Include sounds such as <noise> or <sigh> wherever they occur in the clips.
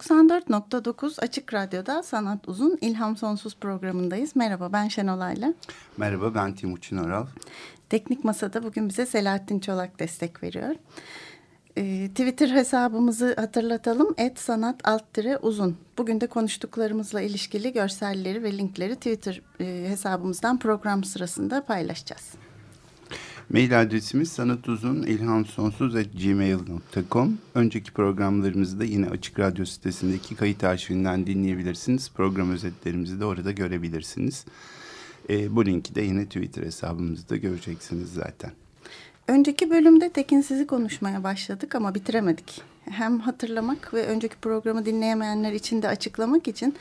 94.9 Açık Radyo'da Sanat Uzun İlham Sonsuz programındayız. Merhaba ben Şenol Ayla. Merhaba ben Timuçin Oral. Teknik Masa'da bugün bize Selahattin Çolak destek veriyor. Ee, Twitter hesabımızı hatırlatalım. Et sanat alt uzun. Bugün de konuştuklarımızla ilişkili görselleri ve linkleri Twitter e, hesabımızdan program sırasında paylaşacağız. Mail adresimiz sanatuzun.ilhamsonsuz.gmail.com Önceki programlarımızı da yine Açık Radyo sitesindeki kayıt arşivinden dinleyebilirsiniz. Program özetlerimizi de orada görebilirsiniz. E, bu linki de yine Twitter hesabımızda göreceksiniz zaten. Önceki bölümde Tekinsiz'i konuşmaya başladık ama bitiremedik. Hem hatırlamak ve önceki programı dinleyemeyenler için de açıklamak için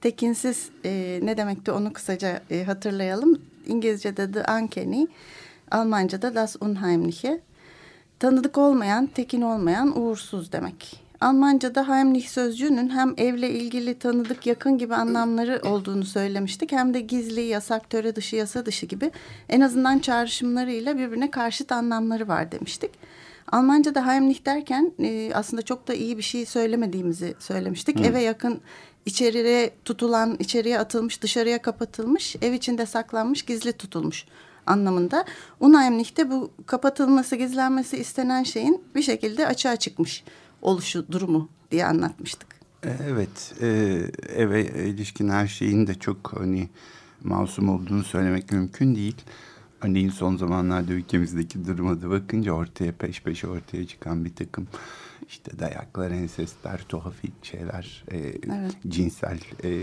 Tekinsiz e, ne demekti onu kısaca e, hatırlayalım. İngilizce'de The Uncanny, Almanca'da das Unheimliche. Tanıdık olmayan, tekin olmayan, uğursuz demek. Almanca'da Heimlich sözcüğünün hem evle ilgili tanıdık, yakın gibi anlamları olduğunu söylemiştik. Hem de gizli, yasak, töre dışı, yasa dışı gibi en azından çağrışımlarıyla birbirine karşıt anlamları var demiştik. Almanca'da Heimlich derken e, aslında çok da iyi bir şey söylemediğimizi söylemiştik. Hı. Eve yakın, içeriye tutulan, içeriye atılmış, dışarıya kapatılmış, ev içinde saklanmış, gizli tutulmuş anlamında. Unheimlich'te bu kapatılması, gizlenmesi istenen şeyin bir şekilde açığa çıkmış oluşu durumu diye anlatmıştık. E, evet, e, eve ilişkin her şeyin de çok hani masum olduğunu söylemek mümkün değil. Örneğin son zamanlarda ülkemizdeki duruma da bakınca ortaya peş peşe ortaya çıkan bir takım işte dayaklar, ensestler, tuhaf şeyler, e, evet. cinsel e, e,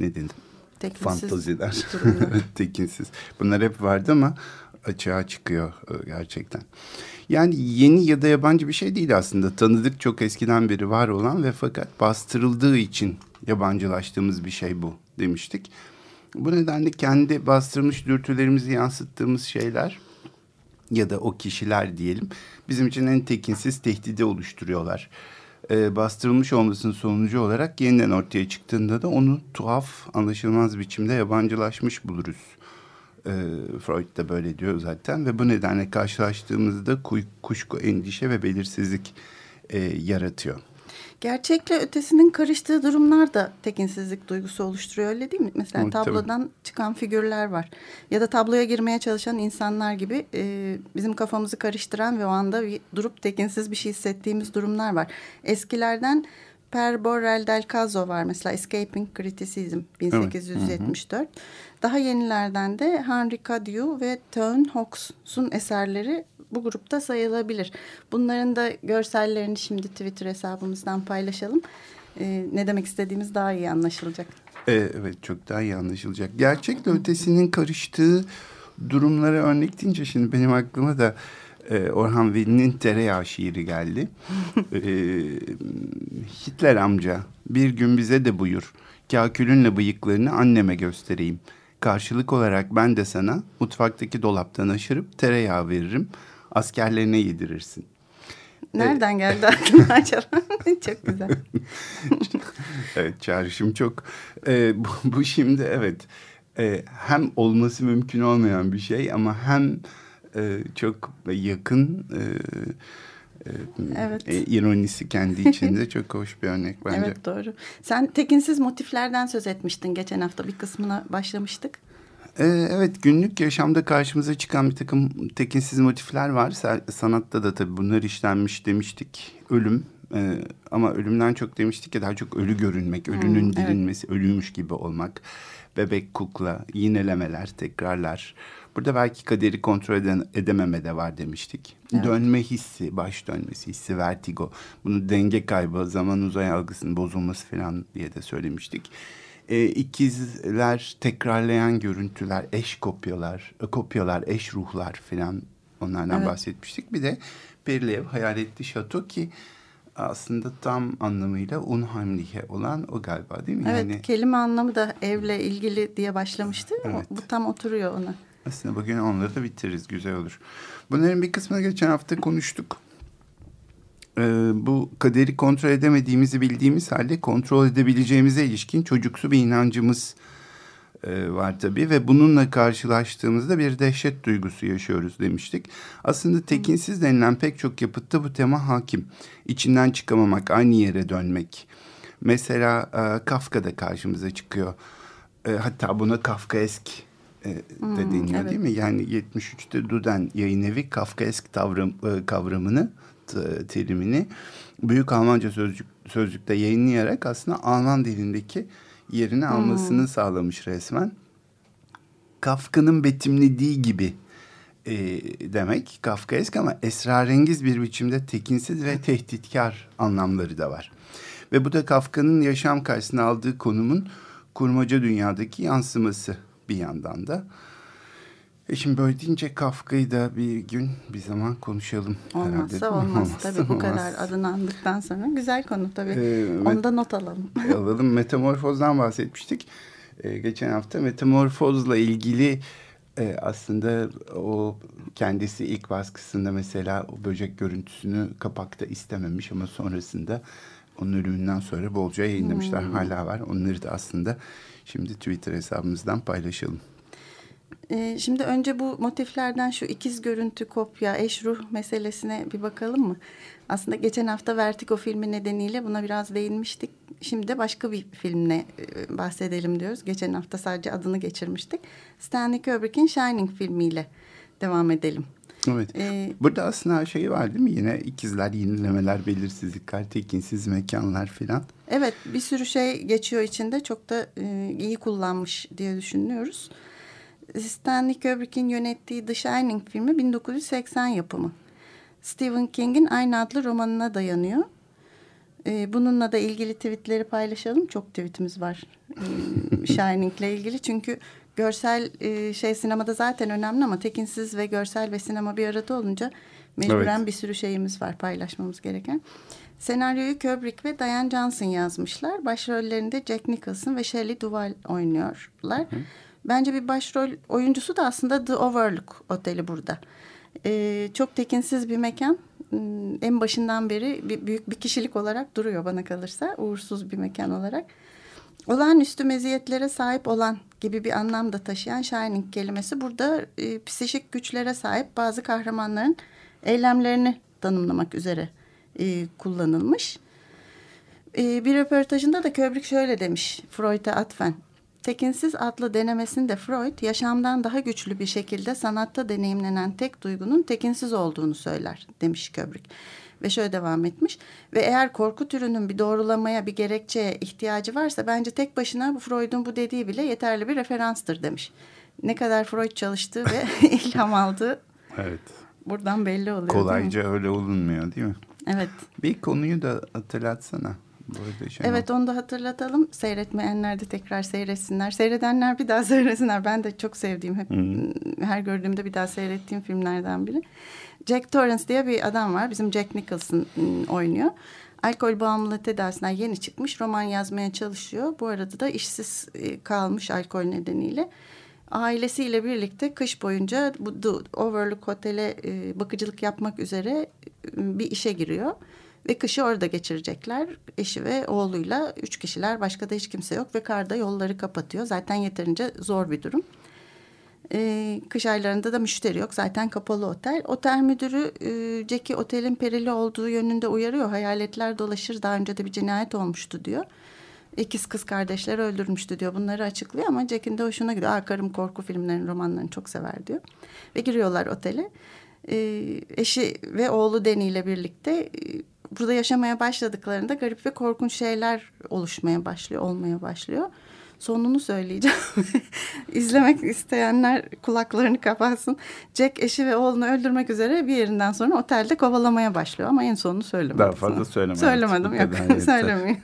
ne dedim Tekinsiz fantaziler. <laughs> Tekinsiz. Bunlar hep vardı ama açığa çıkıyor e, gerçekten. Yani yeni ya da yabancı bir şey değil aslında. Tanıdık çok eskiden beri var olan ve fakat bastırıldığı için yabancılaştığımız bir şey bu demiştik. Bu nedenle kendi bastırılmış dürtülerimizi yansıttığımız şeyler ya da o kişiler diyelim bizim için en tekinsiz tehdidi oluşturuyorlar e, bastırılmış olmasının sonucu olarak yeniden ortaya çıktığında da onu tuhaf, anlaşılmaz biçimde yabancılaşmış buluruz. E, Freud da böyle diyor zaten ve bu nedenle karşılaştığımızda kuşku, endişe ve belirsizlik e, yaratıyor. Gerçekle ötesinin karıştığı durumlar da tekinsizlik duygusu oluşturuyor öyle değil mi? Mesela evet, tablodan tabii. çıkan figürler var. Ya da tabloya girmeye çalışan insanlar gibi e, bizim kafamızı karıştıran ve o anda bir, durup tekinsiz bir şey hissettiğimiz durumlar var. Eskilerden Per Borrell del Caso var mesela Escaping Criticism 1874. Evet. Daha yenilerden de Henry Cadieu ve Teun Hawks'un eserleri bu grupta sayılabilir. Bunların da görsellerini şimdi Twitter hesabımızdan paylaşalım. Ee, ne demek istediğimiz daha iyi anlaşılacak. Ee, evet çok daha iyi anlaşılacak. Gerçekle ötesinin karıştığı durumlara örnek deyince şimdi benim aklıma da e, Orhan Veli'nin Tereyağı şiiri geldi. <laughs> e, Hitler amca bir gün bize de buyur. Kakülünle bıyıklarını anneme göstereyim. Karşılık olarak ben de sana mutfaktaki dolaptan aşırıp tereyağı veririm askerlerine yedirirsin. Nereden geldi <laughs> aklına acaba? <laughs> çok güzel. <laughs> evet çağrışım çok. Ee, bu, bu şimdi evet e, hem olması mümkün olmayan bir şey ama hem e, çok yakın e, e evet. E, ironisi kendi içinde çok hoş bir örnek bence. Evet doğru. Sen tekinsiz motiflerden söz etmiştin geçen hafta bir kısmına başlamıştık. Ee, evet günlük yaşamda karşımıza çıkan bir takım tekinsiz motifler var. Sanatta da tabii bunlar işlenmiş demiştik. Ölüm ee, ama ölümden çok demiştik ya daha çok ölü görünmek, ölünün hmm, dilinmesi, evet. ölüymüş gibi olmak. Bebek kukla, yinelemeler, tekrarlar. Burada belki kaderi kontrol eden, edememe de var demiştik. Evet. Dönme hissi, baş dönmesi hissi, vertigo. Bunu denge kaybı, zaman uzay algısının bozulması falan diye de söylemiştik e, ikizler tekrarlayan görüntüler, eş kopyalar, kopyalar, eş ruhlar filan Onlardan Evet. bahsetmiştik. Bir de Perilev Hayaletli Şato ki aslında tam anlamıyla Unheimliche olan o galiba değil mi? Evet Yani kelime anlamı da evle ilgili diye başlamıştı. O- Evet. Bu tam oturuyor ona. aslında bugün onları da bitiririz. Güzel olur. Bunların bir kısmını geçen hafta konuştuk. Ee, bu kaderi kontrol edemediğimizi bildiğimiz halde kontrol edebileceğimize ilişkin çocuksu bir inancımız e, var tabii ve bununla karşılaştığımızda bir dehşet duygusu yaşıyoruz demiştik. Aslında tekinsiz denilen pek çok yapıtta bu tema hakim. İçinden çıkamamak, aynı yere dönmek. Mesela e, Kafka'da karşımıza çıkıyor. E, hatta buna Kafkaesk e, de deniyor evet. değil mi? Yani 73'te Duden yayın evi Kafkaesk tavram, e, kavramını, terimini Büyük Almanca sözcük, sözlükte yayınlayarak aslında Alman dilindeki yerini almasını sağlamış resmen. Kafka'nın betimlediği gibi e, demek Kafkaesk ama esrarengiz bir biçimde tekinsiz ve tehditkar anlamları da var. Ve bu da Kafka'nın yaşam karşısına aldığı konumun kurmaca dünyadaki yansıması bir yandan da. E şimdi böyle deyince Kafka'yı da bir gün bir zaman konuşalım. herhalde, Olmazsa mi? olmaz tabii bu olmaz. kadar adını andıktan sonra. Güzel konu tabii. Ee, Onda not alalım. alalım. Metamorfozdan bahsetmiştik. Ee, geçen hafta metamorfozla ilgili e, aslında o kendisi ilk baskısında mesela o böcek görüntüsünü kapakta istememiş ama sonrasında onun ölümünden sonra bolca yayınlamışlar. Hala var. Onları da aslında şimdi Twitter hesabımızdan paylaşalım. Ee, şimdi önce bu motiflerden şu ikiz görüntü, kopya, eş ruh meselesine bir bakalım mı? Aslında geçen hafta Vertigo filmi nedeniyle buna biraz değinmiştik. Şimdi de başka bir filmle e, bahsedelim diyoruz. Geçen hafta sadece adını geçirmiştik. Stanley Kubrick'in Shining filmiyle devam edelim. Evet. Ee, Burada aslında şey var değil mi? Yine ikizler, yenilemeler, belirsizlikler, tekinsiz mekanlar filan. Evet bir sürü şey geçiyor içinde çok da e, iyi kullanmış diye düşünüyoruz. Stanley Kubrick'in yönettiği The Shining filmi 1980 yapımı. Stephen King'in aynı adlı romanına dayanıyor. E, bununla da ilgili tweetleri paylaşalım. Çok tweetimiz var e, <laughs> Shining'le ilgili. Çünkü görsel e, şey sinemada zaten önemli ama tekinsiz ve görsel ve sinema bir arada olunca mecburen Evet. bir sürü şeyimiz var paylaşmamız gereken. Senaryoyu Kubrick ve Diane Johnson yazmışlar. Başrollerinde Jack Nicholson ve Shelley Duvall oynuyorlar. Bence bir başrol oyuncusu da aslında The Overlook oteli burada. Ee, çok tekinsiz bir mekan. Hmm, En başından beri bir, büyük bir kişilik olarak duruyor bana kalırsa. Uğursuz bir mekan olarak. Olağanüstü meziyetlere sahip olan gibi bir anlam da taşıyan Shining kelimesi burada e, psişik güçlere sahip bazı kahramanların eylemlerini tanımlamak üzere e, kullanılmış. E, bir röportajında da Kubrick şöyle demiş Freud'a atfen. Tekinsiz adlı denemesinde Freud yaşamdan daha güçlü bir şekilde sanatta deneyimlenen tek duygunun tekinsiz olduğunu söyler demiş Kubrick. Ve şöyle devam etmiş. Ve eğer korku türünün bir doğrulamaya, bir gerekçeye ihtiyacı varsa bence tek başına bu Freud'un bu dediği bile yeterli bir referanstır demiş. Ne kadar Freud çalıştığı ve <laughs> <laughs> ilham aldığı Evet. buradan belli oluyor. Kolayca öyle olunmuyor değil mi? Evet. Bir konuyu da hatırlatsana. Şey Evet onu da hatırlatalım. Seyretmeyenler de tekrar seyretsinler. Seyredenler bir daha <laughs> seyretsinler. Ben de çok sevdiğim, hep her gördüğümde bir daha seyrettiğim filmlerden biri. Jack Torrance diye bir adam var. Bizim Jack Nicholson ım, oynuyor. Alkol bağımlılığı tedavisinden yeni çıkmış. Roman yazmaya çalışıyor. Bu arada da işsiz e, kalmış alkol nedeniyle. Ailesiyle birlikte kış boyunca bu The Overlook Hotel'e e, bakıcılık yapmak üzere e, bir işe giriyor. Ve kışı orada geçirecekler. Eşi ve oğluyla üç kişiler. Başka da hiç kimse yok. Ve karda yolları kapatıyor. Zaten yeterince zor bir durum. Ee, kış aylarında da müşteri yok. Zaten kapalı otel. Otel müdürü e, Jack'i otelin perili olduğu yönünde uyarıyor. Hayaletler dolaşır. Daha önce de bir cinayet olmuştu diyor. İkiz kız kardeşler öldürmüştü diyor. Bunları açıklıyor ama Jack'in de hoşuna gidiyor. Aa, karım korku filmlerini, romanlarını çok sever diyor. Ve giriyorlar otele. Ee, eşi ve oğlu Danny ile birlikte e, burada yaşamaya başladıklarında garip ve korkunç şeyler oluşmaya başlıyor, olmaya başlıyor. Sonunu söyleyeceğim. <laughs> İzlemek isteyenler kulaklarını kapatsın. Jack eşi ve oğlunu öldürmek üzere bir yerinden sonra otelde kovalamaya başlıyor ama en sonunu söylemedim. Daha fazla. Söylemedim bu yok <laughs> söylemeyeyim.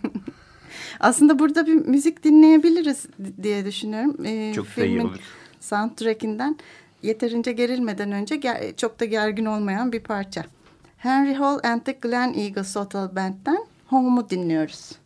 Aslında burada bir müzik dinleyebiliriz diye düşünüyorum. Ee, Çok da iyi olur. soundtrackinden yeterince gerilmeden önce ger çok da gergin olmayan bir parça. Henry Hall and the Glen Eagles Hotel Band'den Home'u dinliyoruz.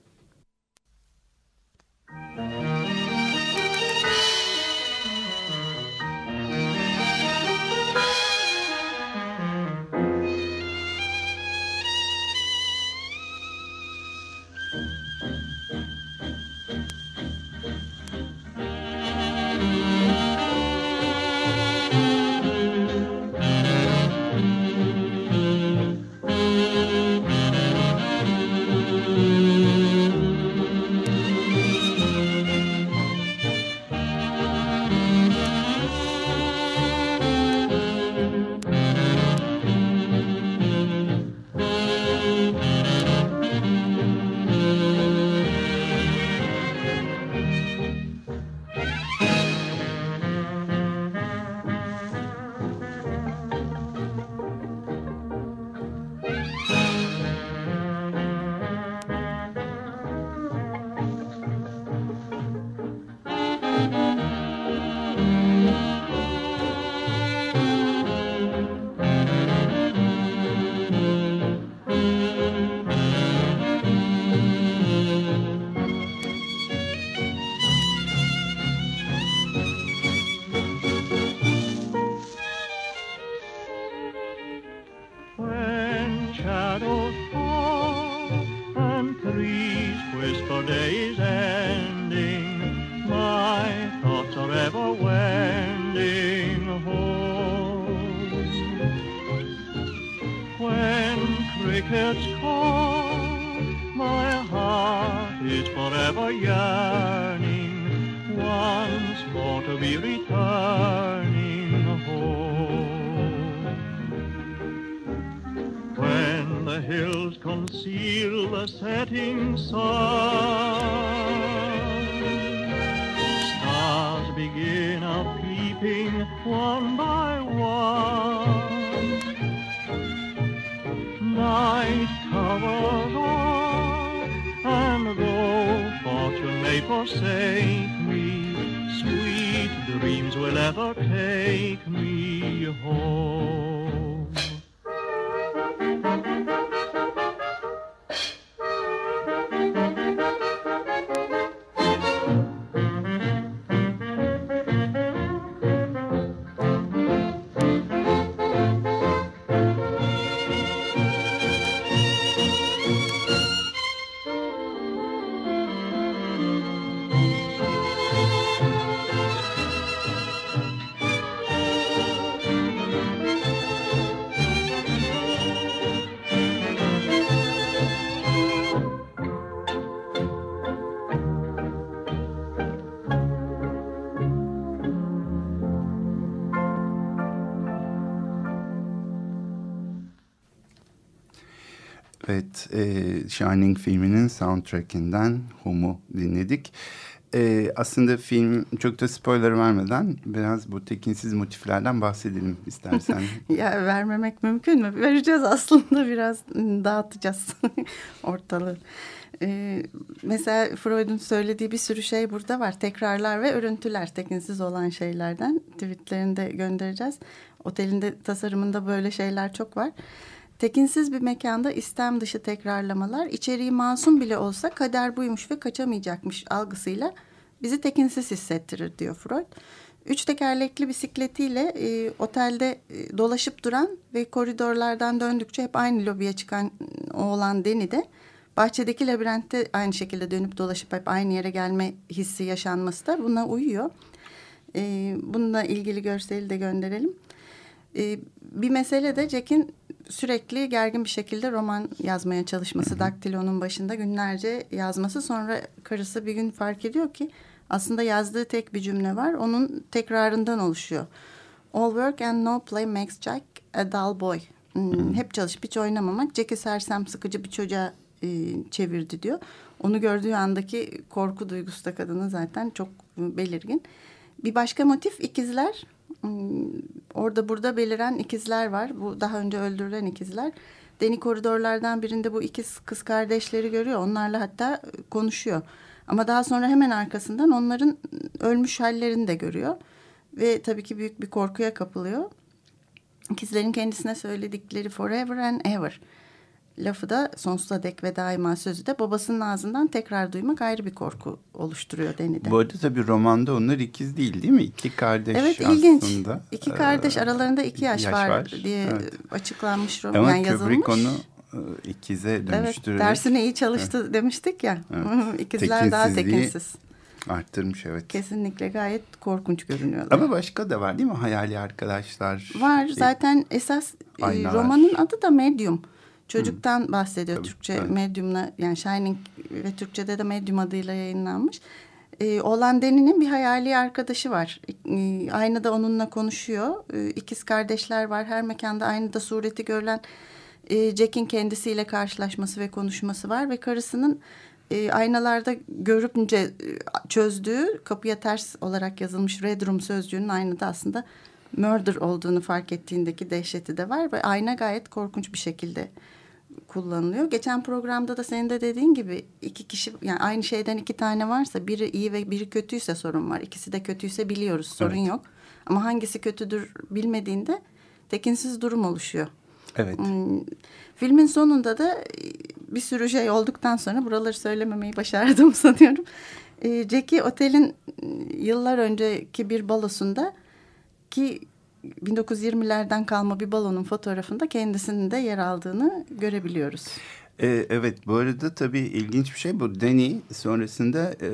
one by one. Night covers all, and though fortune may forsake me, sweet dreams will ever take me home. E, Shining filminin soundtrackinden Home'u dinledik. E, aslında film çok da spoiler vermeden biraz bu tekinsiz motiflerden bahsedelim istersen. <laughs> ya vermemek mümkün mü? Vereceğiz aslında biraz dağıtacağız <laughs> ortalığı. Ee, mesela Freud'un söylediği bir sürü şey burada var. Tekrarlar ve örüntüler tekinsiz olan şeylerden. Tweetlerinde göndereceğiz. Otelinde tasarımında böyle şeyler çok var. Tekinsiz bir mekanda istem dışı tekrarlamalar içeriği masum bile olsa kader buymuş ve kaçamayacakmış algısıyla bizi tekinsiz hissettirir diyor Freud. Üç tekerlekli bisikletiyle e, otelde e, dolaşıp duran ve koridorlardan döndükçe hep aynı lobiye çıkan oğlan Deni de bahçedeki labirentte aynı şekilde dönüp dolaşıp hep aynı yere gelme hissi yaşanması da buna uyuyor. E, bununla ilgili görseli de gönderelim. E, bir mesele de Jack'in sürekli gergin bir şekilde roman yazmaya çalışması. Daktilo'nun başında günlerce yazması. Sonra karısı bir gün fark ediyor ki aslında yazdığı tek bir cümle var. Onun tekrarından oluşuyor. All work and no play makes Jack a dull boy. Hmm, hep çalışıp hiç oynamamak Jack'i sersem sıkıcı bir çocuğa e, çevirdi diyor. Onu gördüğü andaki korku duygusu da kadının zaten çok belirgin. Bir başka motif ikizler. Hmm, orada burada beliren ikizler var. Bu daha önce öldürülen ikizler. Deni koridorlardan birinde bu ikiz kız kardeşleri görüyor. Onlarla hatta konuşuyor. Ama daha sonra hemen arkasından onların ölmüş hallerini de görüyor. Ve tabii ki büyük bir korkuya kapılıyor. İkizlerin kendisine söyledikleri forever and ever lafı da sonsuza dek ve daima sözü de babasının ağzından tekrar duymak ayrı bir korku oluşturuyor Deni'de. Bu arada tabii romanda onlar ikiz değil değil mi? İki kardeş evet, aslında. ilginç. İki kardeş ee, aralarında iki yaş, yaş var, var diye evet. açıklanmış roman Ama yani yazılmış. Kubrick onu e, ikize dönüştürerek. Evet, dersine iyi çalıştı evet. demiştik ya. Evet. <laughs> İkizler daha tekinsiz. Arttırmış evet. Kesinlikle gayet korkunç görünüyorlar. Ama başka da var değil mi? Hayali arkadaşlar. Var zaten esas Aynalar. romanın adı da Medium. Çocuktan bahsediyor Tabii, Türkçe evet. Medium'la yani Shining ve Türkçe'de de Medium adıyla yayınlanmış. Ee, Olan Deni'nin bir hayali arkadaşı var. Ee, aynada onunla konuşuyor. Ee, ikiz kardeşler var. Her mekanda aynada sureti görülen e, Jack'in kendisiyle karşılaşması ve konuşması var. Ve karısının e, aynalarda görünce e, çözdüğü kapıya ters olarak yazılmış Red Room sözcüğünün aynada aslında murder olduğunu fark ettiğindeki dehşeti de var. Ve ayna gayet korkunç bir şekilde kullanılıyor. Geçen programda da senin de dediğin gibi iki kişi yani aynı şeyden iki tane varsa biri iyi ve biri kötüyse sorun var. İkisi de kötüyse biliyoruz sorun evet. yok. Ama hangisi kötüdür bilmediğinde tekinsiz durum oluşuyor. Evet. Hmm, filmin sonunda da bir sürü şey olduktan sonra buraları söylememeyi başardım <laughs> sanıyorum. E, Jackie otelin yıllar önceki bir balosunda ki 1920'lerden kalma bir balonun fotoğrafında kendisinin de yer aldığını görebiliyoruz. Ee, evet bu arada tabii ilginç bir şey bu. Danny sonrasında e,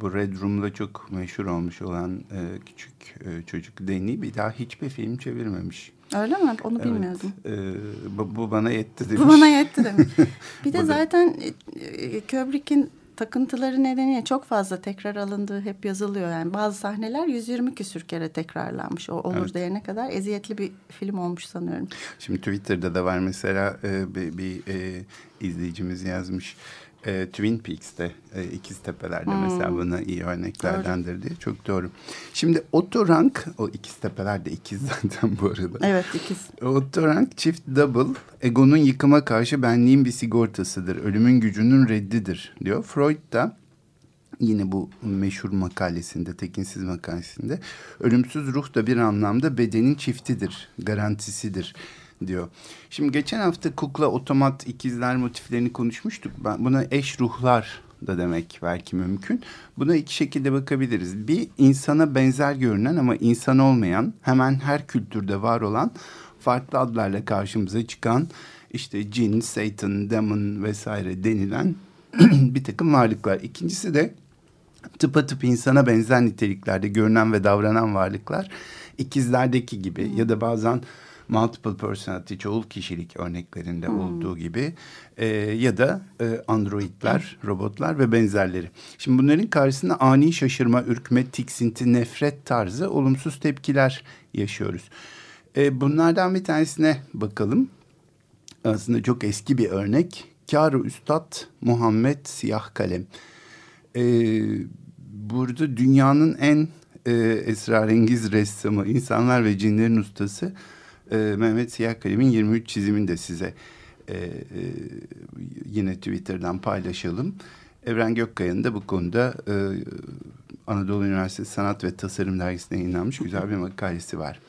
bu Red Room'da çok meşhur olmuş olan e, küçük e, çocuk Danny bir daha hiçbir film çevirmemiş. Öyle mi? Onu evet, bilmiyordum. E, bu, bu bana yetti demiş. Bu bana yetti demiş. <laughs> Bir de zaten e, Kubrick'in takıntıları nedeniyle çok fazla tekrar alındığı hep yazılıyor. Yani bazı sahneler 120 küsür kere tekrarlanmış. O olur evet. diyene kadar eziyetli bir film olmuş sanıyorum. Şimdi Twitter'da da var mesela e, bir, bir e, izleyicimiz yazmış e, Twin Peaks'te e, İkiz Tepeler'de hmm. mesela buna iyi örneklerdendir diye çok doğru. Şimdi Otorank o İkiz Tepeler'de ikiz <laughs> zaten bu arada. Evet ikiz. Otorank çift double egonun yıkıma karşı benliğin bir sigortasıdır. Ölümün gücünün reddidir diyor. Freud da yine bu meşhur makalesinde, tekinsiz makalesinde ölümsüz ruh da bir anlamda bedenin çiftidir, garantisidir diyor. Şimdi geçen hafta kukla, otomat, ikizler motiflerini konuşmuştuk. Ben buna eş ruhlar da demek belki mümkün. Buna iki şekilde bakabiliriz. Bir insana benzer görünen ama insan olmayan, hemen her kültürde var olan farklı adlarla karşımıza çıkan işte cin, Satan, demon vesaire denilen <clears throat> bir takım varlıklar. İkincisi de tıpatıp insana benzer niteliklerde görünen ve davranan varlıklar. ikizlerdeki gibi ya da bazen multiple personality, çoğul kişilik örneklerinde hmm. olduğu gibi e, ya da e, androidler, robotlar ve benzerleri. Şimdi bunların karşısında ani şaşırma, ürkme, tiksinti, nefret tarzı olumsuz tepkiler yaşıyoruz. E, bunlardan bir tanesine bakalım. Aslında çok eski bir örnek. Kâr-ı Üstad Muhammed Siyah Kalem. E, burada dünyanın en e, esrarengiz ressamı, insanlar ve cinlerin ustası e, Mehmet Siyah Kalem'in 23 çizimini de size e, e, yine Twitter'dan paylaşalım. Evren Gökkaya'nın da bu konuda e, Anadolu Üniversitesi Sanat ve Tasarım Dergisi'ne yayınlanmış güzel bir makalesi var.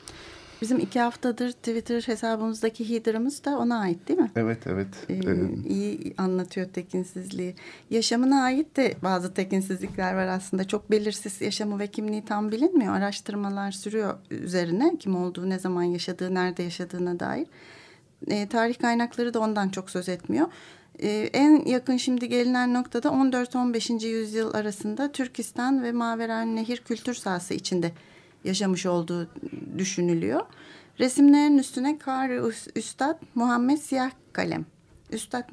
Bizim iki haftadır Twitter hesabımızdaki header'ımız da ona ait değil mi? Evet, evet. Ee, ee, iyi anlatıyor tekinsizliği. Yaşamına ait de bazı tekinsizlikler var aslında. Çok belirsiz yaşamı ve kimliği tam bilinmiyor. Araştırmalar sürüyor üzerine kim olduğu, ne zaman yaşadığı, nerede yaşadığına dair. Ee, tarih kaynakları da ondan çok söz etmiyor. Ee, en yakın şimdi gelinen noktada 14-15. yüzyıl arasında Türkistan ve Maveren Nehir kültür sahası içinde yaşamış olduğu düşünülüyor. Resimlerin üstüne Kari Üstad Muhammed Siyah Kalem. Üstad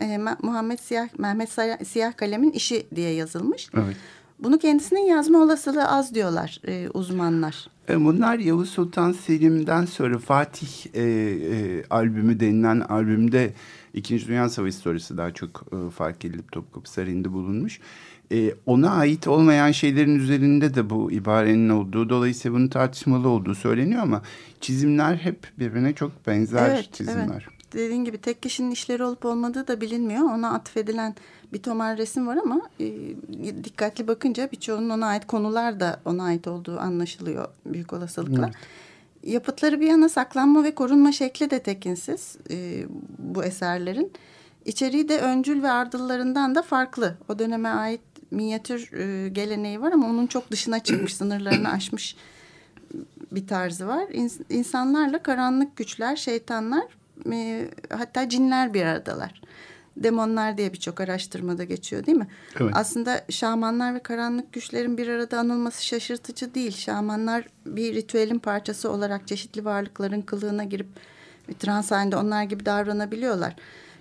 e, Muhammed Siyah Mehmet Siyah Kalem'in işi diye yazılmış. Evet. Bunu kendisinin yazma olasılığı az diyorlar e, uzmanlar. E, bunlar Yavuz Sultan Selim'den sonra Fatih e, e, albümü denilen albümde İkinci Dünya Savaşı sonrası daha çok e, fark edilip Topkapı Sarayı'nda bulunmuş e, ona ait olmayan şeylerin üzerinde de bu ibarenin olduğu dolayısıyla bunun tartışmalı olduğu söyleniyor ama çizimler hep birbirine çok benzer evet, çizimler. Evet. dediğin gibi tek kişinin işleri olup olmadığı da bilinmiyor. Ona atfedilen bir tomar resim var ama e, dikkatli bakınca birçoğunun ona ait konular da ona ait olduğu anlaşılıyor büyük olasılıkla. Evet. Yapıtları bir yana saklanma ve korunma şekli de tekinsiz e, bu eserlerin. İçeriği de öncül ve ardıllarından da farklı. O döneme ait minyatür e, geleneği var ama onun çok dışına çıkmış, <clears throat> sınırlarını aşmış bir tarzı var. İns insanlarla karanlık güçler, şeytanlar e, hatta cinler bir aradalar. Demonlar diye birçok araştırmada geçiyor değil mi? Evet. Aslında şamanlar ve karanlık güçlerin bir arada anılması şaşırtıcı değil. Şamanlar bir ritüelin parçası olarak çeşitli varlıkların kılığına girip trans halinde onlar gibi davranabiliyorlar.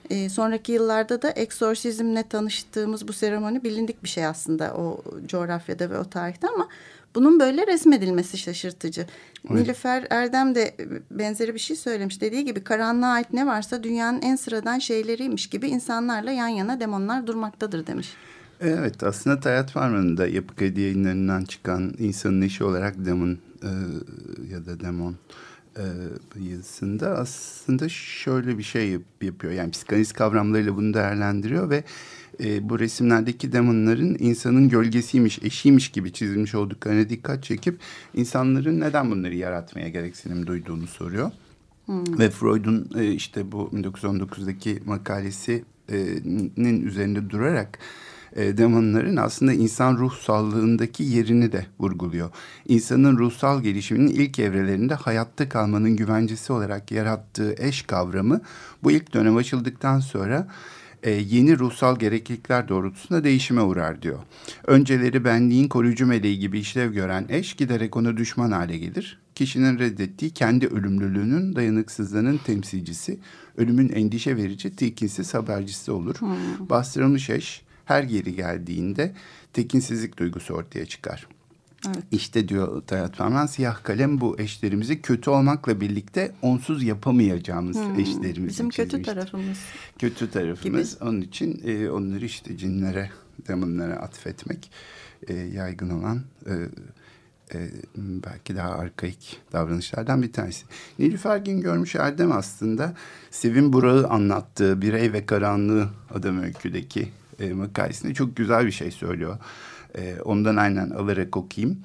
E, sonraki yıllarda da eksorsizmle tanıştığımız bu seremoni bilindik bir şey aslında o coğrafyada ve o tarihte ama bunun böyle resmedilmesi şaşırtıcı. Evet. Nilüfer Erdem de benzeri bir şey söylemiş. Dediği gibi karanlığa ait ne varsa dünyanın en sıradan şeyleriymiş gibi insanlarla yan yana demonlar durmaktadır demiş. Evet aslında Tayyat Farman'ın da Yapı Kredi yayınlarından çıkan insanın işi olarak demon e, ya da demon e, yazısında aslında şöyle bir şey yapıyor. Yani psikanaliz kavramlarıyla bunu değerlendiriyor ve e, bu resimlerdeki demonların insanın gölgesiymiş, eşiymiş gibi çizilmiş olduklarına dikkat çekip insanların neden bunları yaratmaya gereksinim duyduğunu soruyor. Hmm. Ve Freud'un e, işte bu 1919'daki makalesinin üzerinde durarak e, demonların aslında insan ruh sağlığındaki yerini de vurguluyor. İnsanın ruhsal gelişiminin ilk evrelerinde hayatta kalmanın güvencesi olarak yarattığı eş kavramı bu ilk dönem açıldıktan sonra e, yeni ruhsal gereklilikler doğrultusunda değişime uğrar diyor. Önceleri benliğin koruyucu meleği gibi işlev gören eş giderek ona düşman hale gelir. Kişinin reddettiği kendi ölümlülüğünün dayanıksızlığının temsilcisi, ölümün endişe verici, tilkinsiz habercisi olur. Hmm. Bastırılmış eş her geri geldiğinde tekinsizlik duygusu ortaya çıkar. Evet. İşte diyor Tayyat Ferman siyah kalem bu eşlerimizi kötü olmakla birlikte onsuz yapamayacağımız hmm, eşlerimizi Bizim kötü tarafımız. Kötü tarafımız. Gibi. Onun için e, onları işte cinlere, demonlara atfetmek e, yaygın olan e, e, belki daha arkaik davranışlardan bir tanesi. Nilüfer Gün görmüş Erdem aslında Sevin Burak'ı anlattığı Birey ve Karanlığı adam öyküdeki e, makalesinde çok güzel bir şey söylüyor. E, ondan aynen alarak okuyayım.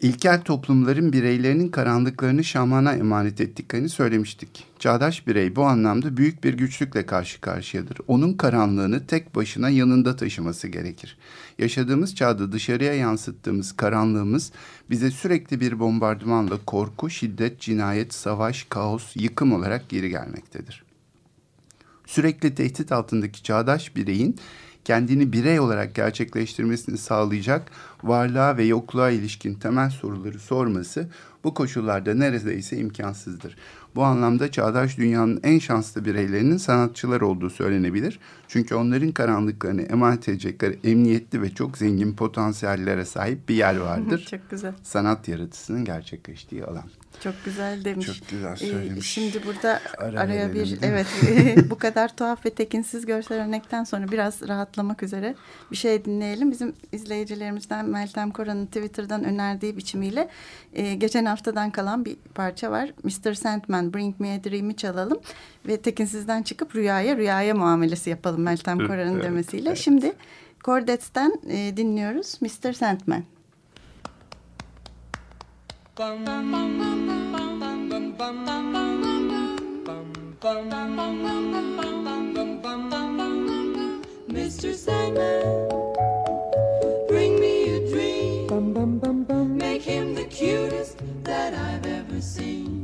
İlkel toplumların bireylerinin karanlıklarını şamana emanet ettiklerini söylemiştik. Çağdaş birey bu anlamda büyük bir güçlükle karşı karşıyadır. Onun karanlığını tek başına yanında taşıması gerekir. Yaşadığımız çağda dışarıya yansıttığımız karanlığımız bize sürekli bir bombardımanla korku, şiddet, cinayet, savaş, kaos, yıkım olarak geri gelmektedir. Sürekli tehdit altındaki çağdaş bireyin kendini birey olarak gerçekleştirmesini sağlayacak varlığa ve yokluğa ilişkin temel soruları sorması bu koşullarda neredeyse imkansızdır. Bu anlamda çağdaş dünyanın en şanslı bireylerinin sanatçılar olduğu söylenebilir. Çünkü onların karanlıklarını emanet edecekleri emniyetli ve çok zengin potansiyellere sahip bir yer vardır. <laughs> çok güzel. Sanat yaratısının gerçekleştiği alan. Çok güzel demiş. Çok güzel ee, söylemiş. Ee, şimdi burada Ara araya bir <laughs> evet <laughs> bu kadar tuhaf ve tekinsiz görsel örnekten sonra biraz rahatlamak üzere bir şey dinleyelim. Bizim izleyicilerimizden Meltem Koran'ın Twitter'dan önerdiği biçimiyle e, geçen haftadan kalan bir parça var. Mr. Sandman Bring Me a Dream'i çalalım ve tekinsizden çıkıp rüyaya rüyaya muamelesi yapalım Meltem Koran'ın evet, demesiyle. Evet. Şimdi Cordette'den e, dinliyoruz Mr. Sandman. Mr. Sandman, bring me a dream. Make him the cutest that I've ever seen.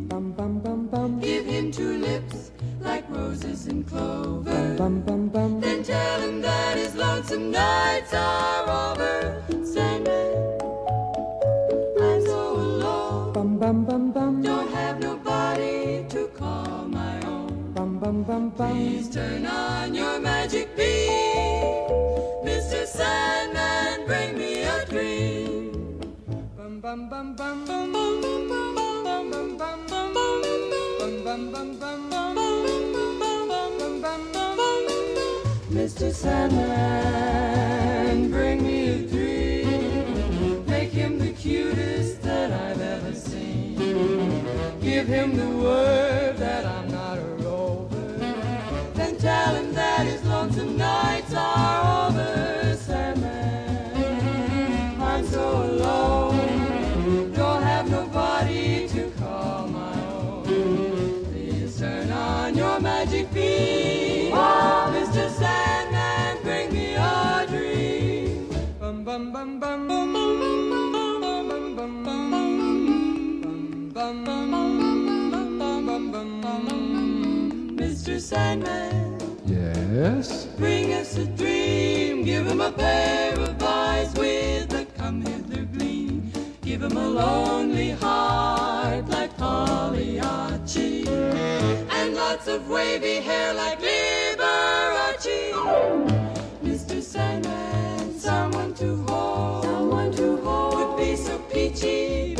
Give him two lips like roses and clover. Then tell him that his lonesome nights are over. Sandman. bum bum bum. Don't have nobody to call my own. Bum bum bum bum. Please turn on your magic beam, Mr. Sandman, bring me a dream. Mr. Sandman, bring me a dream. Make him the cutest that I've ever seen. Give him the word bring us a dream. Give him a pair of eyes with a come hither gleam. Give him a lonely heart like Pagliacci. And lots of wavy hair like Liberace. Mr. Sandman, someone to hold. Someone to hold. Would be so peachy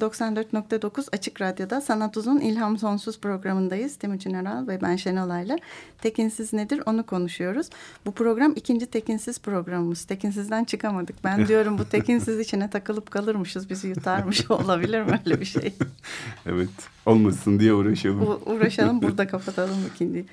94.9 Açık Radyo'da Sanat Uzun İlham Sonsuz programındayız. Timuçin Aral ve ben Şenolay'la. Tekinsiz nedir onu konuşuyoruz. Bu program ikinci tekinsiz programımız. Tekinsizden çıkamadık. Ben <laughs> diyorum bu tekinsiz içine takılıp kalırmışız. Bizi yutarmış <laughs> olabilir mi öyle bir şey? Evet olmasın diye uğraşalım. U- uğraşalım <laughs> burada kapatalım ikinciyi.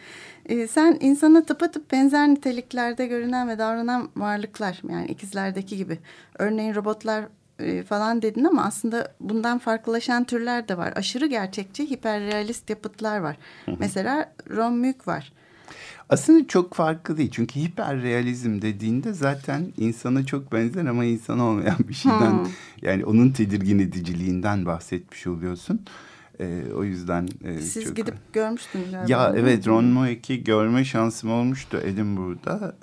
Ee, sen insana tıpatıp benzer niteliklerde görünen ve davranan varlıklar yani ikizlerdeki gibi. Örneğin robotlar e, falan dedin ama aslında bundan farklılaşan türler de var. Aşırı gerçekçi hiperrealist yapıtlar var. Mesela Ron Mük var. Aslında çok farklı değil. Çünkü hiperrealizm dediğinde zaten insana çok benzer ama insan olmayan bir şeyden Hmm. yani onun tedirgin ediciliğinden bahsetmiş oluyorsun. Ee, o yüzden e, Siz çok gidip görmüştünüz galiba. Ya mi? evet Ron Moek'i görme şansım olmuştu Edinburgh'da.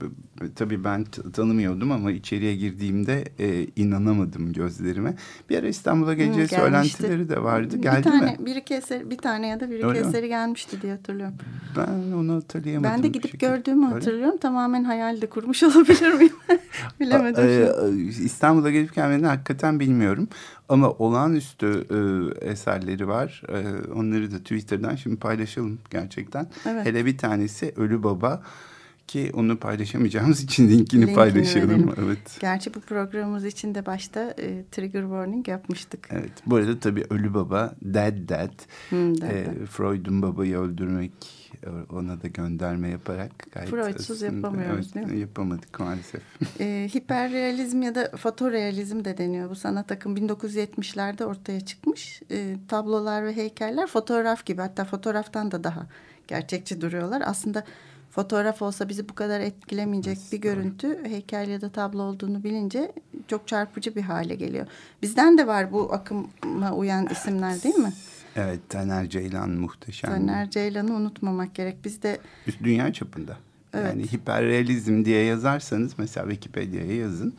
B- tabii ben tanımıyordum ama içeriye girdiğimde e, inanamadım gözlerime. Bir ara İstanbul'a geleceği gelmişti. söylentileri de vardı. Bir Geldi tane, mi? Bir iki eser, bir tane ya da bir iki Öyle mi? eseri gelmişti diye hatırlıyorum. Ben onu hatırlayamadım. Ben de bir gidip. Gördüğümü Öyle. hatırlıyorum. Tamamen hayal de kurmuş <laughs> olabilir miyim? <laughs> Bilemedim. Ee, şimdi. İstanbul'a gelip gelmediğini hakikaten bilmiyorum. Ama olağanüstü e, eserleri var. E, onları da Twitter'dan şimdi paylaşalım gerçekten. Evet. Hele bir tanesi Ölü Baba ki onu paylaşamayacağımız için linkini, Linkini paylaşalım. verelim. Evet. Gerçi bu programımız için de başta e, trigger warning yapmıştık. Evet. Bu arada tabii Ölü Baba, Dead Dad. Hmm, Dead e, Dad. Freud'un babayı öldürmek ona da gönderme yaparak. Gayet Freud'suz yapamıyoruz, evet, değil mi? Yapamadık maalesef. E, hiperrealizm ya da fotorealizm de deniyor. Bu sanat akım 1970'lerde ortaya çıkmış. E, tablolar ve heykeller fotoğraf gibi hatta fotoğraftan da daha gerçekçi duruyorlar. Aslında fotoğraf olsa bizi bu kadar etkilemeyecek bir görüntü heykel ya da tablo olduğunu bilince çok çarpıcı bir hale geliyor. Bizden de var bu akıma uyan isimler değil mi? Evet Taner Ceylan muhteşem. Taner Ceylan'ı unutmamak gerek. Biz de dünya çapında. Evet. Yani hiperrealizm diye yazarsanız mesela Wikipedia'ya yazın.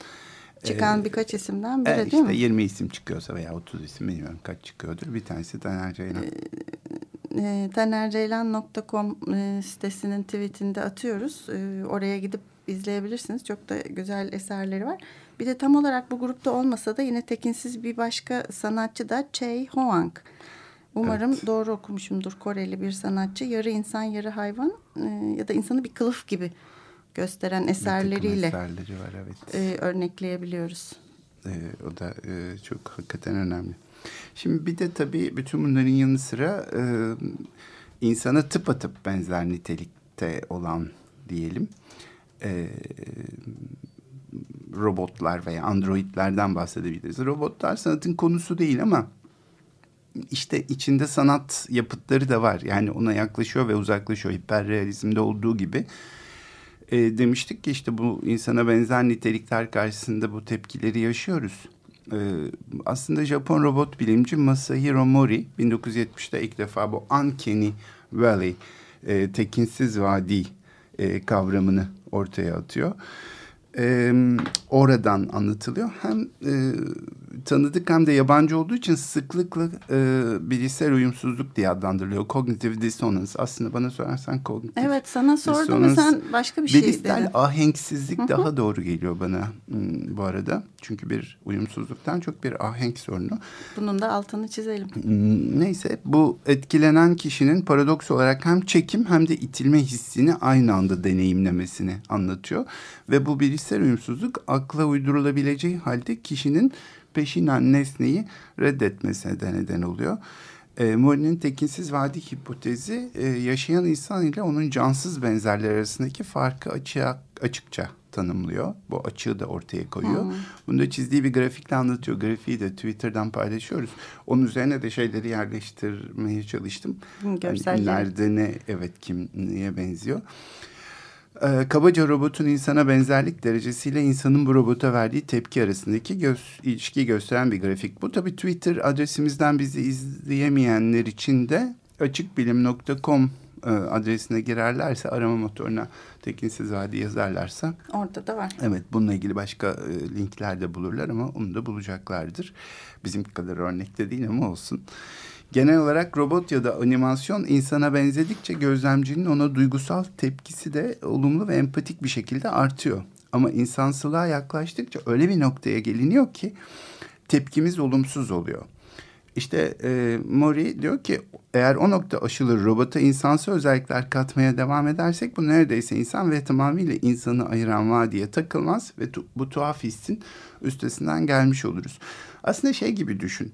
çıkan Ee, birkaç isimden biri e, değil işte mi? 20 isim çıkıyorsa veya 30 isim bilmiyorum kaç çıkıyordur. Bir tanesi Taner Ceylan. e, tanerceylan.com e, sitesinin tweetinde atıyoruz. E, oraya gidip izleyebilirsiniz. Çok da güzel eserleri var. Bir de tam olarak bu grupta olmasa da yine tekinsiz bir başka sanatçı da Chey Hoang. Umarım Evet. doğru okumuşumdur. Koreli bir sanatçı. Yarı insan yarı hayvan e, ya da insanı bir kılıf gibi gösteren eserleriyle eserleri var evet. e, örnekleyebiliyoruz. Ee, o da e, çok hakikaten önemli. Şimdi bir de tabii bütün bunların yanı sıra e, insana tıpatıp benzer nitelikte olan diyelim e, robotlar veya androidlerden bahsedebiliriz. Robotlar sanatın konusu değil ama işte içinde sanat yapıtları da var. Yani ona yaklaşıyor ve uzaklaşıyor. Hiperrealizmde olduğu gibi. E, demiştik ki işte bu insana benzer nitelikler karşısında bu tepkileri yaşıyoruz. E, aslında Japon robot bilimci Masahiro Mori 1970'te ilk defa bu Uncanny Valley, e, tekinsiz vadi e, kavramını ortaya atıyor. E, oradan anlatılıyor. Hem e, tanıdık hem de yabancı olduğu için sıklıkla e, bilişsel uyumsuzluk diye adlandırılıyor. Cognitive dissonance. Aslında bana sorarsan kognitif Evet sana sordum ve sen başka bir şey dedin. ahenksizlik daha doğru geliyor bana hmm, bu arada. Çünkü bir uyumsuzluktan çok bir ahenk sorunu. Bunun da altını çizelim. Hmm, Neyse bu etkilenen kişinin paradoks olarak hem çekim hem de itilme hissini aynı anda deneyimlemesini anlatıyor. Ve bu bilişsel uyumsuzluk akla uydurulabileceği halde kişinin peşinen nesneyi reddetmesine de neden oluyor. E, Mori'nin tekinsiz vadi hipotezi e, yaşayan insan ile onun cansız benzerleri arasındaki farkı açığa, açıkça tanımlıyor. Bu açığı da ortaya koyuyor. Hmm. Bunu da çizdiği bir grafikle anlatıyor. Grafiği de Twitter'dan paylaşıyoruz. Onun üzerine de şeyleri yerleştirmeye çalıştım. Görseller. Yani nerede ne, evet kim niye benziyor. Ee, kabaca robotun insana benzerlik derecesiyle insanın bu robota verdiği tepki arasındaki göz, ilişkiyi gösteren bir grafik. Bu tabii Twitter adresimizden bizi izleyemeyenler için de açıkbilim.com e, adresine girerlerse arama motoruna tekinsiz vadi yazarlarsa. Orada da var. Evet bununla ilgili başka e, linkler de bulurlar ama onu da bulacaklardır. Bizim kadar örnekte değil ama olsun. Genel olarak robot ya da animasyon insana benzedikçe gözlemcinin ona duygusal tepkisi de olumlu ve empatik bir şekilde artıyor. Ama insansılığa yaklaştıkça öyle bir noktaya geliniyor ki tepkimiz olumsuz oluyor. İşte e, Mori diyor ki eğer o nokta aşılır robota insansı özellikler katmaya devam edersek bu neredeyse insan ve tamamıyla insanı ayıran vadiye takılmaz ve tu, bu tuhaf hissin üstesinden gelmiş oluruz. Aslında şey gibi düşün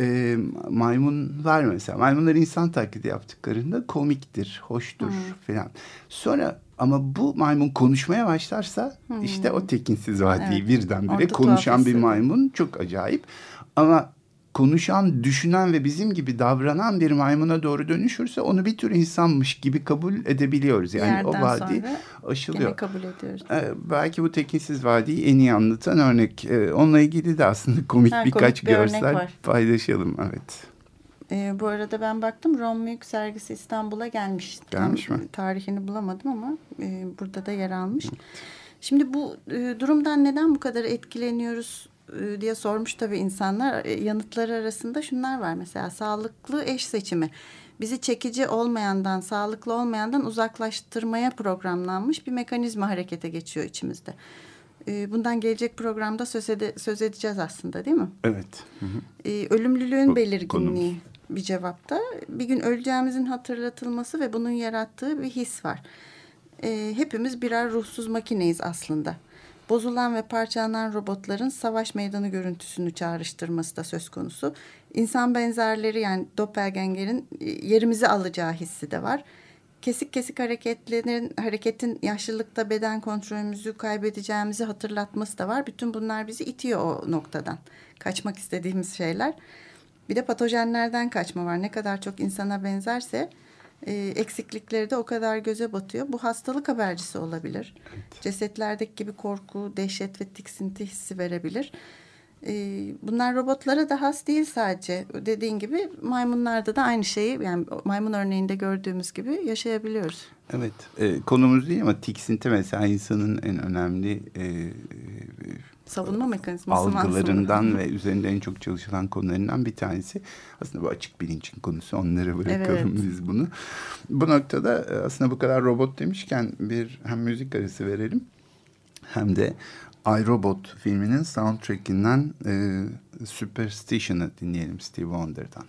e, maymunlar mesela maymunlar insan taklidi yaptıklarında komiktir, hoştur hmm. falan. Sonra ama bu maymun konuşmaya başlarsa hmm. işte o tekinsiz vadiyi evet. birdenbire konuşan bir maymun çok acayip. Ama konuşan, düşünen ve bizim gibi davranan bir maymuna doğru dönüşürse onu bir tür insanmış gibi kabul edebiliyoruz. Yani Yerden o vadi aşılıyor. kabul ediyoruz. Ee, belki bu tekinsiz vadiyi en iyi anlatan örnek. Ee, onunla ilgili de aslında komik ha, birkaç komik bir görsel paylaşalım. Evet. Ee, bu arada ben baktım Ron Mülk sergisi İstanbul'a gelmiş. Gelmiş Tam, mi? Tarihini bulamadım ama e, burada da yer almış. Evet. Şimdi bu e, durumdan neden bu kadar etkileniyoruz diye sormuş tabii insanlar. E, yanıtları arasında şunlar var mesela sağlıklı eş seçimi. Bizi çekici olmayandan, sağlıklı olmayandan uzaklaştırmaya programlanmış bir mekanizma harekete geçiyor içimizde. E, bundan gelecek programda söz, ede, söz edeceğiz aslında değil mi? Evet. Hı hı. Ölümlülüğün Bu, belirginliği konumuz. bir cevapta. Bir gün öleceğimizin hatırlatılması ve bunun yarattığı bir his var. Hepimiz birer ruhsuz makineyiz aslında bozulan ve parçalanan robotların savaş meydanı görüntüsünü çağrıştırması da söz konusu. İnsan benzerleri yani doppelganger'in e, yerimizi alacağı hissi de var. Kesik kesik hareketlerin hareketin yaşlılıkta beden kontrolümüzü kaybedeceğimizi hatırlatması da var. Bütün bunlar bizi itiyor o noktadan. Kaçmak istediğimiz şeyler. Bir de patojenlerden kaçma var. Ne kadar çok insana benzerse e, eksiklikleri de o kadar göze batıyor. Bu hastalık habercisi olabilir. Evet. Cesetlerdeki gibi korku, dehşet ve tiksinti hissi verebilir. E, bunlar robotlara da has değil sadece. Dediğin gibi maymunlarda da aynı şeyi yani maymun örneğinde gördüğümüz gibi yaşayabiliyoruz. Evet e, konumuz değil ama tiksinti mesela insanın en önemli e, savunma mekanizması algılarından ve üzerinde en çok çalışılan konularından bir tanesi. Aslında bu açık bilincin konusu. Onlara bırakalım evet. biz bunu. Bu noktada e, aslında bu kadar robot demişken bir hem müzik arası verelim hem de iRobot filminin soundtrackinden e, Superstition'ı dinleyelim Steve Wonder'dan.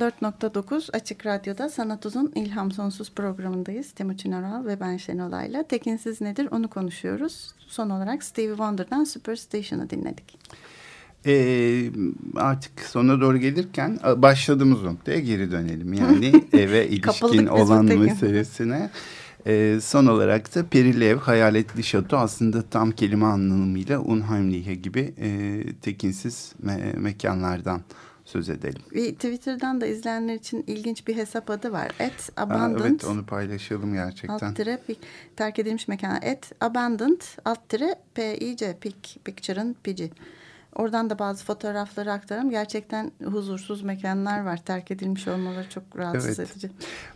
94.9 Açık Radyo'da Sanat Uzun İlham Sonsuz programındayız. Timuçin Oral ve ben Şenolay'la. Tekinsiz nedir onu konuşuyoruz. Son olarak Stevie Wonder'dan Superstation'ı dinledik. Ee, artık sona doğru gelirken başladığımız noktaya geri dönelim. Yani <laughs> eve ilişkin olan meselesine. Ee, son olarak da Perilev Hayaletli Şato aslında tam kelime anlamıyla Unheimliche gibi e, tekinsiz me mekanlardan söz edelim. Bir Twitter'dan da izleyenler için ilginç bir hesap adı var. At Abandoned. evet onu paylaşalım gerçekten. Alt tire terk edilmiş mekan. At Abandoned alt tire P-I-C Picture'ın pici. Oradan da bazı fotoğrafları aktarım. Gerçekten huzursuz mekanlar var. Terk edilmiş olmaları çok rahatsız evet. edici.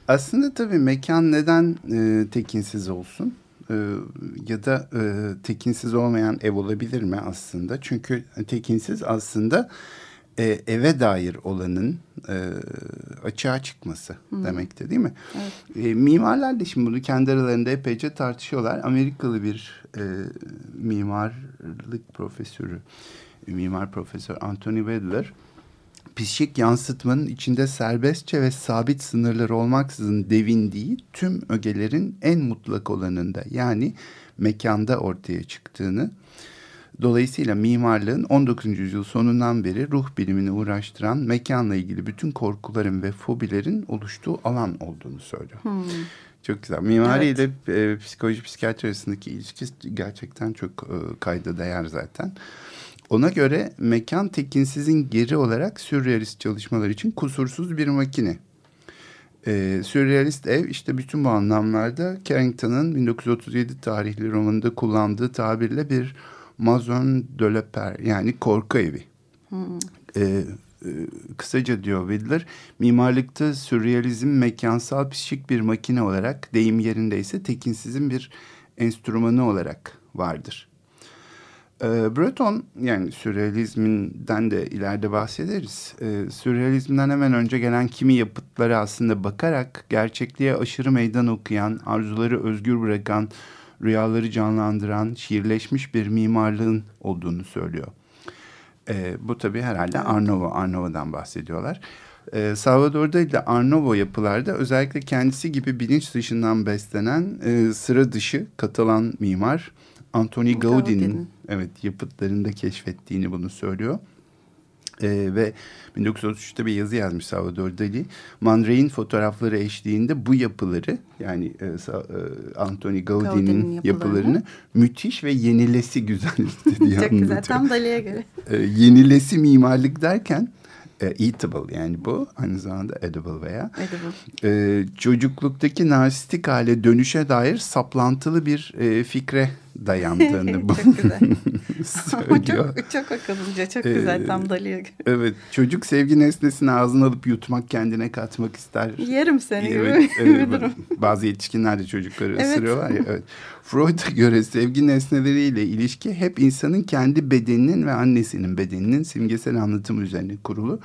Aslında tabii mekan neden e, tekinsiz olsun? E, ya da e, tekinsiz olmayan ev olabilir mi aslında? Çünkü tekinsiz aslında e, eve dair olanın e, açığa çıkması hmm. demekti değil mi? Evet. E, mimarlar da şimdi bunu kendi aralarında epeyce tartışıyorlar. Amerikalı bir e, mimarlık profesörü mimar profesör Anthony Wedler psikik yansıtmanın içinde serbestçe ve sabit sınırları olmaksızın devindiği tüm ögelerin en mutlak olanında yani mekanda ortaya çıktığını Dolayısıyla mimarlığın 19. yüzyıl sonundan beri ruh bilimini uğraştıran mekanla ilgili bütün korkuların ve fobilerin oluştuğu alan olduğunu söylüyor. Hmm. Çok güzel. Mimari evet. ile e, psikoloji psikiyatri arasındaki ilişki gerçekten çok e, kayda değer zaten. Ona göre mekan tekinsizin geri olarak sürrealist çalışmalar için kusursuz bir makine. Ee, sürrealist ev işte bütün bu anlamlarda Carrington'ın 1937 tarihli romanında kullandığı tabirle bir mazon de la yani korku evi. Hmm. Ee, kısaca diyor Widler, mimarlıkta sürrealizm mekansal psikik bir makine olarak deyim yerindeyse tekinsizin bir enstrümanı olarak vardır. E, Breton yani sürrealizminden de ileride bahsederiz. E, sürrealizmden hemen önce gelen kimi yapıtlara aslında bakarak gerçekliğe aşırı meydan okuyan, arzuları özgür bırakan, rüyaları canlandıran, şiirleşmiş bir mimarlığın olduğunu söylüyor. E, bu tabii herhalde Arnovo, Arnovo'dan bahsediyorlar. E, Salvador Dali de Arnovo yapılarda özellikle kendisi gibi bilinç dışından beslenen e, sıra dışı Katalan mimar Anthony Gaudi'nin evet yapıtlarında keşfettiğini bunu söylüyor. Ee, ve 1933'te bir yazı yazmış Salvador Dali. Man Ray'in fotoğrafları eşliğinde bu yapıları yani e, e, Anthony Gaudi'nin yapılarını, yapılarını müthiş ve yenilesi güzel <laughs> diye Çok güzel tam Dali'ye göre. E, yenilesi mimarlık derken e, eatable yani bu aynı zamanda edible veya edible. E, çocukluktaki narsistik hale dönüşe dair saplantılı bir e, fikre dayandığını <laughs> bu çok güzel. <laughs> söylüyor. çok, çok akıllıca, çok güzel tam Dali'ye. Evet, çocuk sevgi nesnesini ağzına alıp yutmak, kendine katmak ister. Yerim seni evet, evet, <laughs> Bazı yetişkinler de çocukları evet. ısırıyorlar ya. Evet. Freud'a göre sevgi nesneleriyle ilişki hep insanın kendi bedeninin ve annesinin bedeninin simgesel anlatımı üzerine kurulu.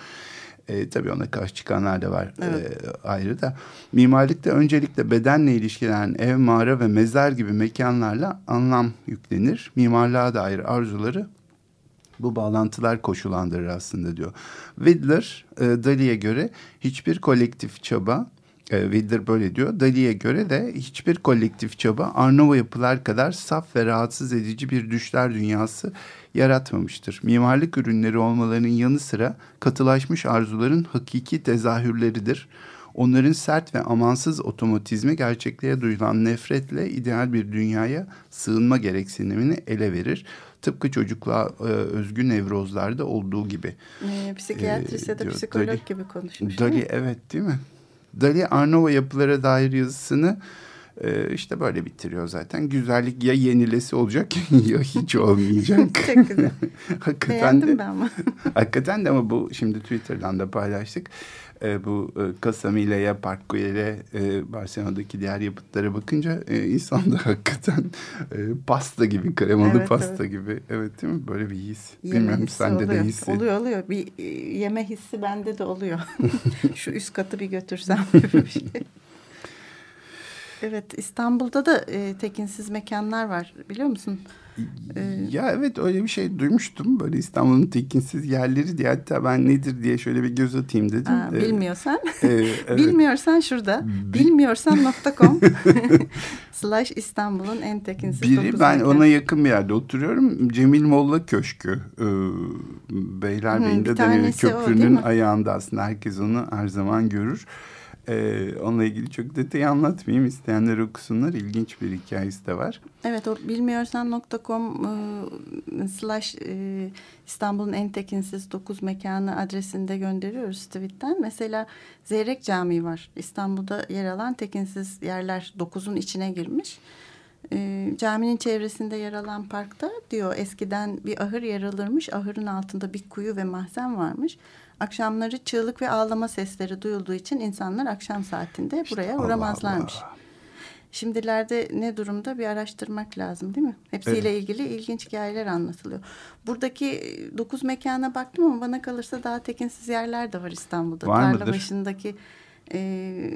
E, tabii ona karşı çıkanlar da var evet. e, ayrı da. Mimarlıkta öncelikle bedenle ilişkilenen ev, mağara ve mezar gibi mekanlarla anlam yüklenir. Mimarlığa dair arzuları bu bağlantılar koşulandırır aslında diyor. Widler, e, Dali'ye göre hiçbir kolektif çaba e, Wilder böyle diyor. Dali'ye göre de hiçbir kolektif çaba Arnavo yapılar kadar saf ve rahatsız edici bir düşler dünyası yaratmamıştır. Mimarlık ürünleri olmalarının yanı sıra katılaşmış arzuların hakiki tezahürleridir. Onların sert ve amansız otomatizmi gerçekliğe duyulan nefretle ideal bir dünyaya sığınma gereksinimini ele verir. Tıpkı çocukluğa e, özgü nevrozlarda olduğu gibi. E, psikiyatrist ya da psikolog Dali, gibi konuşmuş. Dali evet değil mi? Dali Arnavo yapılara dair yazısını e, işte böyle bitiriyor zaten. Güzellik ya yenilesi olacak <laughs> ya hiç olmayacak. Çok güzel. <laughs> hakikaten Beğendim de, ben ama. <laughs> hakikaten de ama bu şimdi Twitter'dan da paylaştık. E, bu e, Casamila'ya, Parkuyel'e, e, Barcelona'daki diğer yapıtlara bakınca e, insan da hakikaten e, pasta gibi, kremalı evet, pasta evet. gibi. Evet değil mi? Böyle bir his. Yeme Bilmiyorum sende oluyor. de hissi. Oluyor oluyor. Bir e, yeme hissi bende de oluyor. Şu üst katı bir götürsem bir şey. Evet İstanbul'da da e, tekinsiz mekanlar var biliyor musun? Ee, Ya evet öyle bir şey duymuştum. Böyle İstanbul'un tekinsiz yerleri diye hatta ben nedir diye şöyle bir göz atayım dedim. Aa, Ee, bilmiyorsan. <laughs> e, evet. Bilmiyorsan şurada. Bilmiyorsan.com <laughs> slash İstanbul'un en tekinsiz Biri ben mekan. ona yakın bir yerde oturuyorum. Cemil Molla Köşkü. Ee, Beylerbeyi'nde de o, köprünün mi? ayağında aslında herkes onu her zaman görür. Ee, onunla ilgili çok detayı anlatmayayım. İsteyenler okusunlar. İlginç bir hikayesi de var. Evet o bilmiyorsan.com e, slash e, İstanbul'un en tekinsiz 9 mekanı adresinde gönderiyoruz tweetten. Mesela Zeyrek Camii var. İstanbul'da yer alan tekinsiz yerler 9'un içine girmiş. E, caminin çevresinde yer alan parkta diyor eskiden bir ahır yer alırmış. Ahırın altında bir kuyu ve mahzen varmış. Akşamları çığlık ve ağlama sesleri duyulduğu için insanlar akşam saatinde buraya Allah uğramazlarmış. Allah. Şimdilerde ne durumda bir araştırmak lazım değil mi? Hepsiyle ilgili ilginç hikayeler anlatılıyor. Buradaki dokuz mekana baktım ama bana kalırsa daha tekinsiz yerler de var İstanbul'da. Var Tarla mıdır? başındaki e,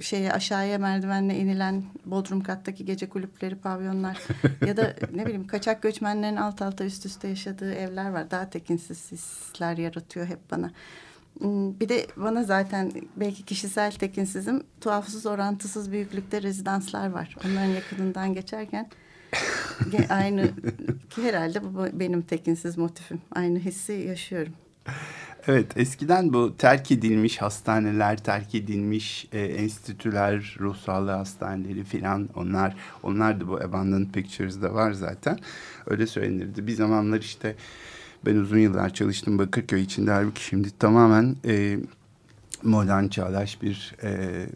şeye aşağıya merdivenle inilen bodrum kattaki gece kulüpleri, pavyonlar <laughs> ya da ne bileyim kaçak göçmenlerin alt alta üst üste yaşadığı evler var. Daha tekinsiz hisler yaratıyor hep bana. Hmm, Bir de bana zaten belki kişisel tekinsizim tuhafsız orantısız büyüklükte rezidanslar var. Onların yakınından geçerken <laughs> ge- aynı ki herhalde bu benim tekinsiz motifim. Aynı hissi yaşıyorum. Evet eskiden bu terk edilmiş hastaneler, terk edilmiş e, enstitüler, ruh sağlığı hastaneleri filan onlar onlar da bu Abandoned Pictures'da var zaten. Öyle söylenirdi. Bir zamanlar işte ben uzun yıllar çalıştım Bakırköy içinde halbuki şimdi tamamen e, modern çağdaş bir e, e,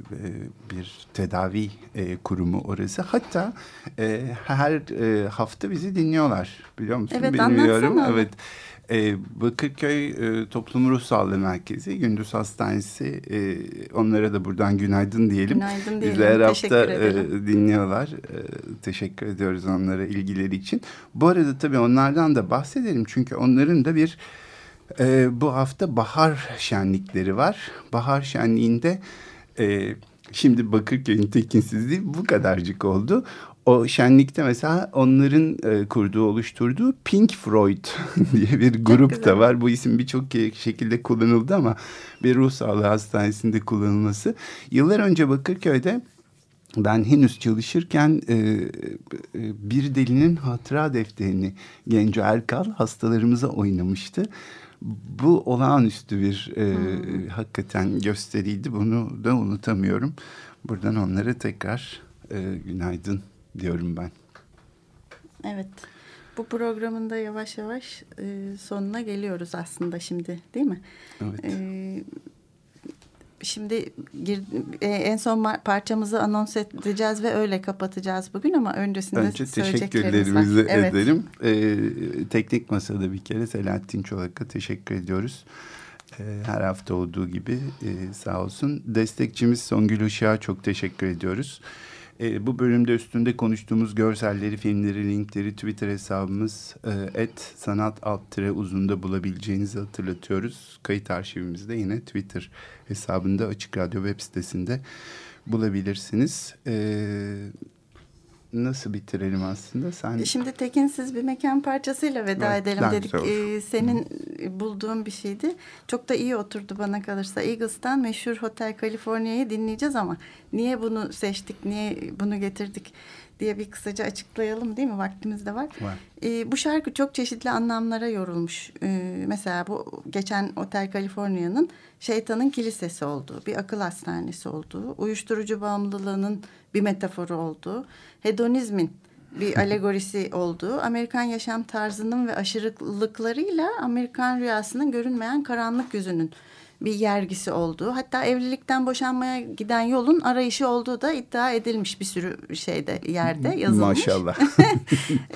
bir tedavi e, kurumu orası. Hatta e, her e, hafta bizi dinliyorlar biliyor musun? Evet, Bilmiyorum. anlatsana. Evet. E, Bakırköy e, Toplum Ruh Sağlığı Merkezi, Gündüz Hastanesi. E, onlara da buradan günaydın diyelim. Günaydın diyelim. Teşekkür hafta e, dinliyorlar. E, teşekkür ediyoruz onlara ilgileri için. Bu arada tabii onlardan da bahsedelim. Çünkü onların da bir e, bu hafta bahar şenlikleri var. Bahar şenliğinde e, şimdi Bakırköy'ün tekinsizliği bu kadarcık oldu. O şenlikte mesela onların e, kurduğu, oluşturduğu Pink Floyd <laughs> diye bir grup da var. Bu isim birçok şekilde kullanıldı ama bir ruh sağlığı hastanesinde kullanılması. Yıllar önce Bakırköy'de ben henüz çalışırken e, e, bir delinin hatıra defterini Genco Erkal hastalarımıza oynamıştı. Bu olağanüstü bir e, hakikaten gösteriydi. Bunu da unutamıyorum. Buradan onlara tekrar e, günaydın diyorum ben. Evet. Bu programın da yavaş yavaş e, sonuna geliyoruz aslında şimdi değil mi? Evet. E, şimdi gir, e, en son parçamızı anons edeceğiz ve öyle kapatacağız bugün ama öncesinde Önce teşekkürlerimizi Evet. edelim. Ee, teknik Masa'da bir kere Selahattin Çolak'a teşekkür ediyoruz. Ee, her hafta olduğu gibi e, sağ olsun. Destekçimiz Songül Işık'a çok teşekkür ediyoruz. Ee, bu bölümde üstünde konuştuğumuz görselleri, filmleri, linkleri Twitter hesabımız e, et sanat alt tire uzunda bulabileceğinizi hatırlatıyoruz. Kayıt arşivimizde yine Twitter hesabında Açık Radyo web sitesinde bulabilirsiniz. Ee, nasıl bitirelim aslında? Sen Şimdi tekinsiz bir mekan parçasıyla veda Evet, edelim dedik. Ee, senin bulduğun bir şeydi. Çok da iyi oturdu bana kalırsa. Eagles'tan meşhur Hotel California'yı dinleyeceğiz ama niye bunu seçtik, niye bunu getirdik diye bir kısaca açıklayalım değil mi? Vaktimiz de var. Var. Ee, bu şarkı çok çeşitli anlamlara yorulmuş. Ee, mesela bu geçen Hotel California'nın şeytanın kilisesi olduğu, bir akıl hastanesi olduğu, uyuşturucu bağımlılığının bir metaforu olduğu, hedonizmin bir alegorisi olduğu, Amerikan yaşam tarzının ve aşırılıklarıyla Amerikan rüyasının görünmeyen karanlık yüzünün bir yergisi olduğu, hatta evlilikten boşanmaya giden yolun arayışı olduğu da iddia edilmiş bir sürü şeyde yerde yazılmış. Maşallah.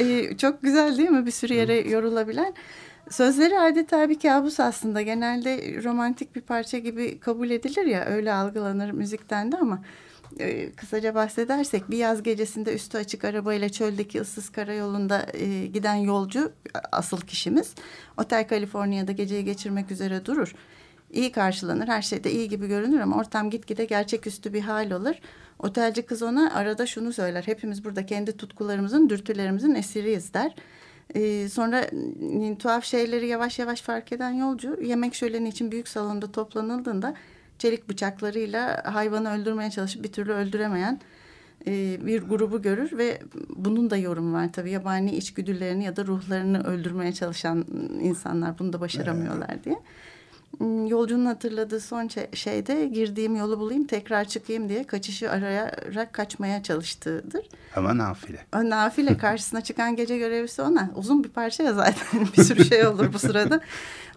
Ee, <laughs> çok güzel değil mi bir sürü yere yorulabilen? Sözleri adeta bir kabus aslında. Genelde romantik bir parça gibi kabul edilir ya öyle algılanır müzikten de ama e, kısaca bahsedersek bir yaz gecesinde üstü açık arabayla çöldeki ıssız karayolunda e, giden yolcu asıl kişimiz Otel California'da geceyi geçirmek üzere durur. iyi karşılanır. Her şeyde iyi gibi görünür ama ortam gitgide gerçeküstü bir hal olur. Otelci kız ona arada şunu söyler. Hepimiz burada kendi tutkularımızın, dürtülerimizin esiriyiz der. Ee, sonra tuhaf şeyleri yavaş yavaş fark eden yolcu yemek şöleni için büyük salonda toplanıldığında çelik bıçaklarıyla hayvanı öldürmeye çalışıp bir türlü öldüremeyen e, bir grubu görür ve bunun da yorumu var tabii yabani içgüdülerini ya da ruhlarını öldürmeye çalışan insanlar bunu da başaramıyorlar diye. Hmm, yolcunun hatırladığı son şeyde girdiğim yolu bulayım tekrar çıkayım diye kaçışı arayarak kaçmaya çalıştığıdır. Ama nafile. O nafile <laughs> karşısına çıkan gece görevlisi ona. Uzun bir parça ya zaten <laughs> bir sürü şey olur bu sırada.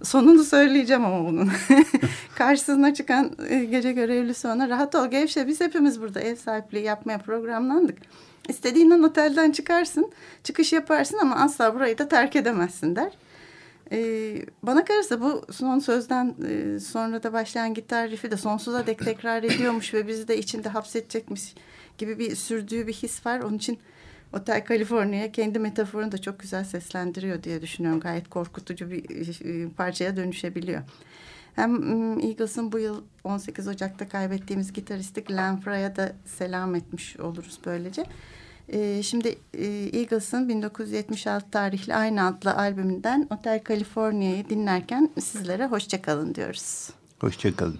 Sonunu söyleyeceğim ama bunun. <laughs> karşısına çıkan e, gece görevlisi ona rahat ol gevşe biz hepimiz burada ev sahipliği yapmaya programlandık. İstediğinden otelden çıkarsın, çıkış yaparsın ama asla burayı da terk edemezsin der. Ee, bana kalırsa bu son sözden e, sonra da başlayan gitar rifi de sonsuza dek tekrar ediyormuş ve bizi de içinde hapsedecekmiş gibi bir sürdüğü bir his var. Onun için Otel California kendi metaforunu da çok güzel seslendiriyor diye düşünüyorum. Gayet korkutucu bir e, parçaya dönüşebiliyor. Hem Eagles'ın bu yıl 18 Ocak'ta kaybettiğimiz gitaristi Glenn Frey'a da selam etmiş oluruz böylece. E, şimdi e, Eagles'ın 1976 tarihli aynı adlı albümünden Hotel California'yı dinlerken sizlere hoşçakalın diyoruz. Hoşçakalın.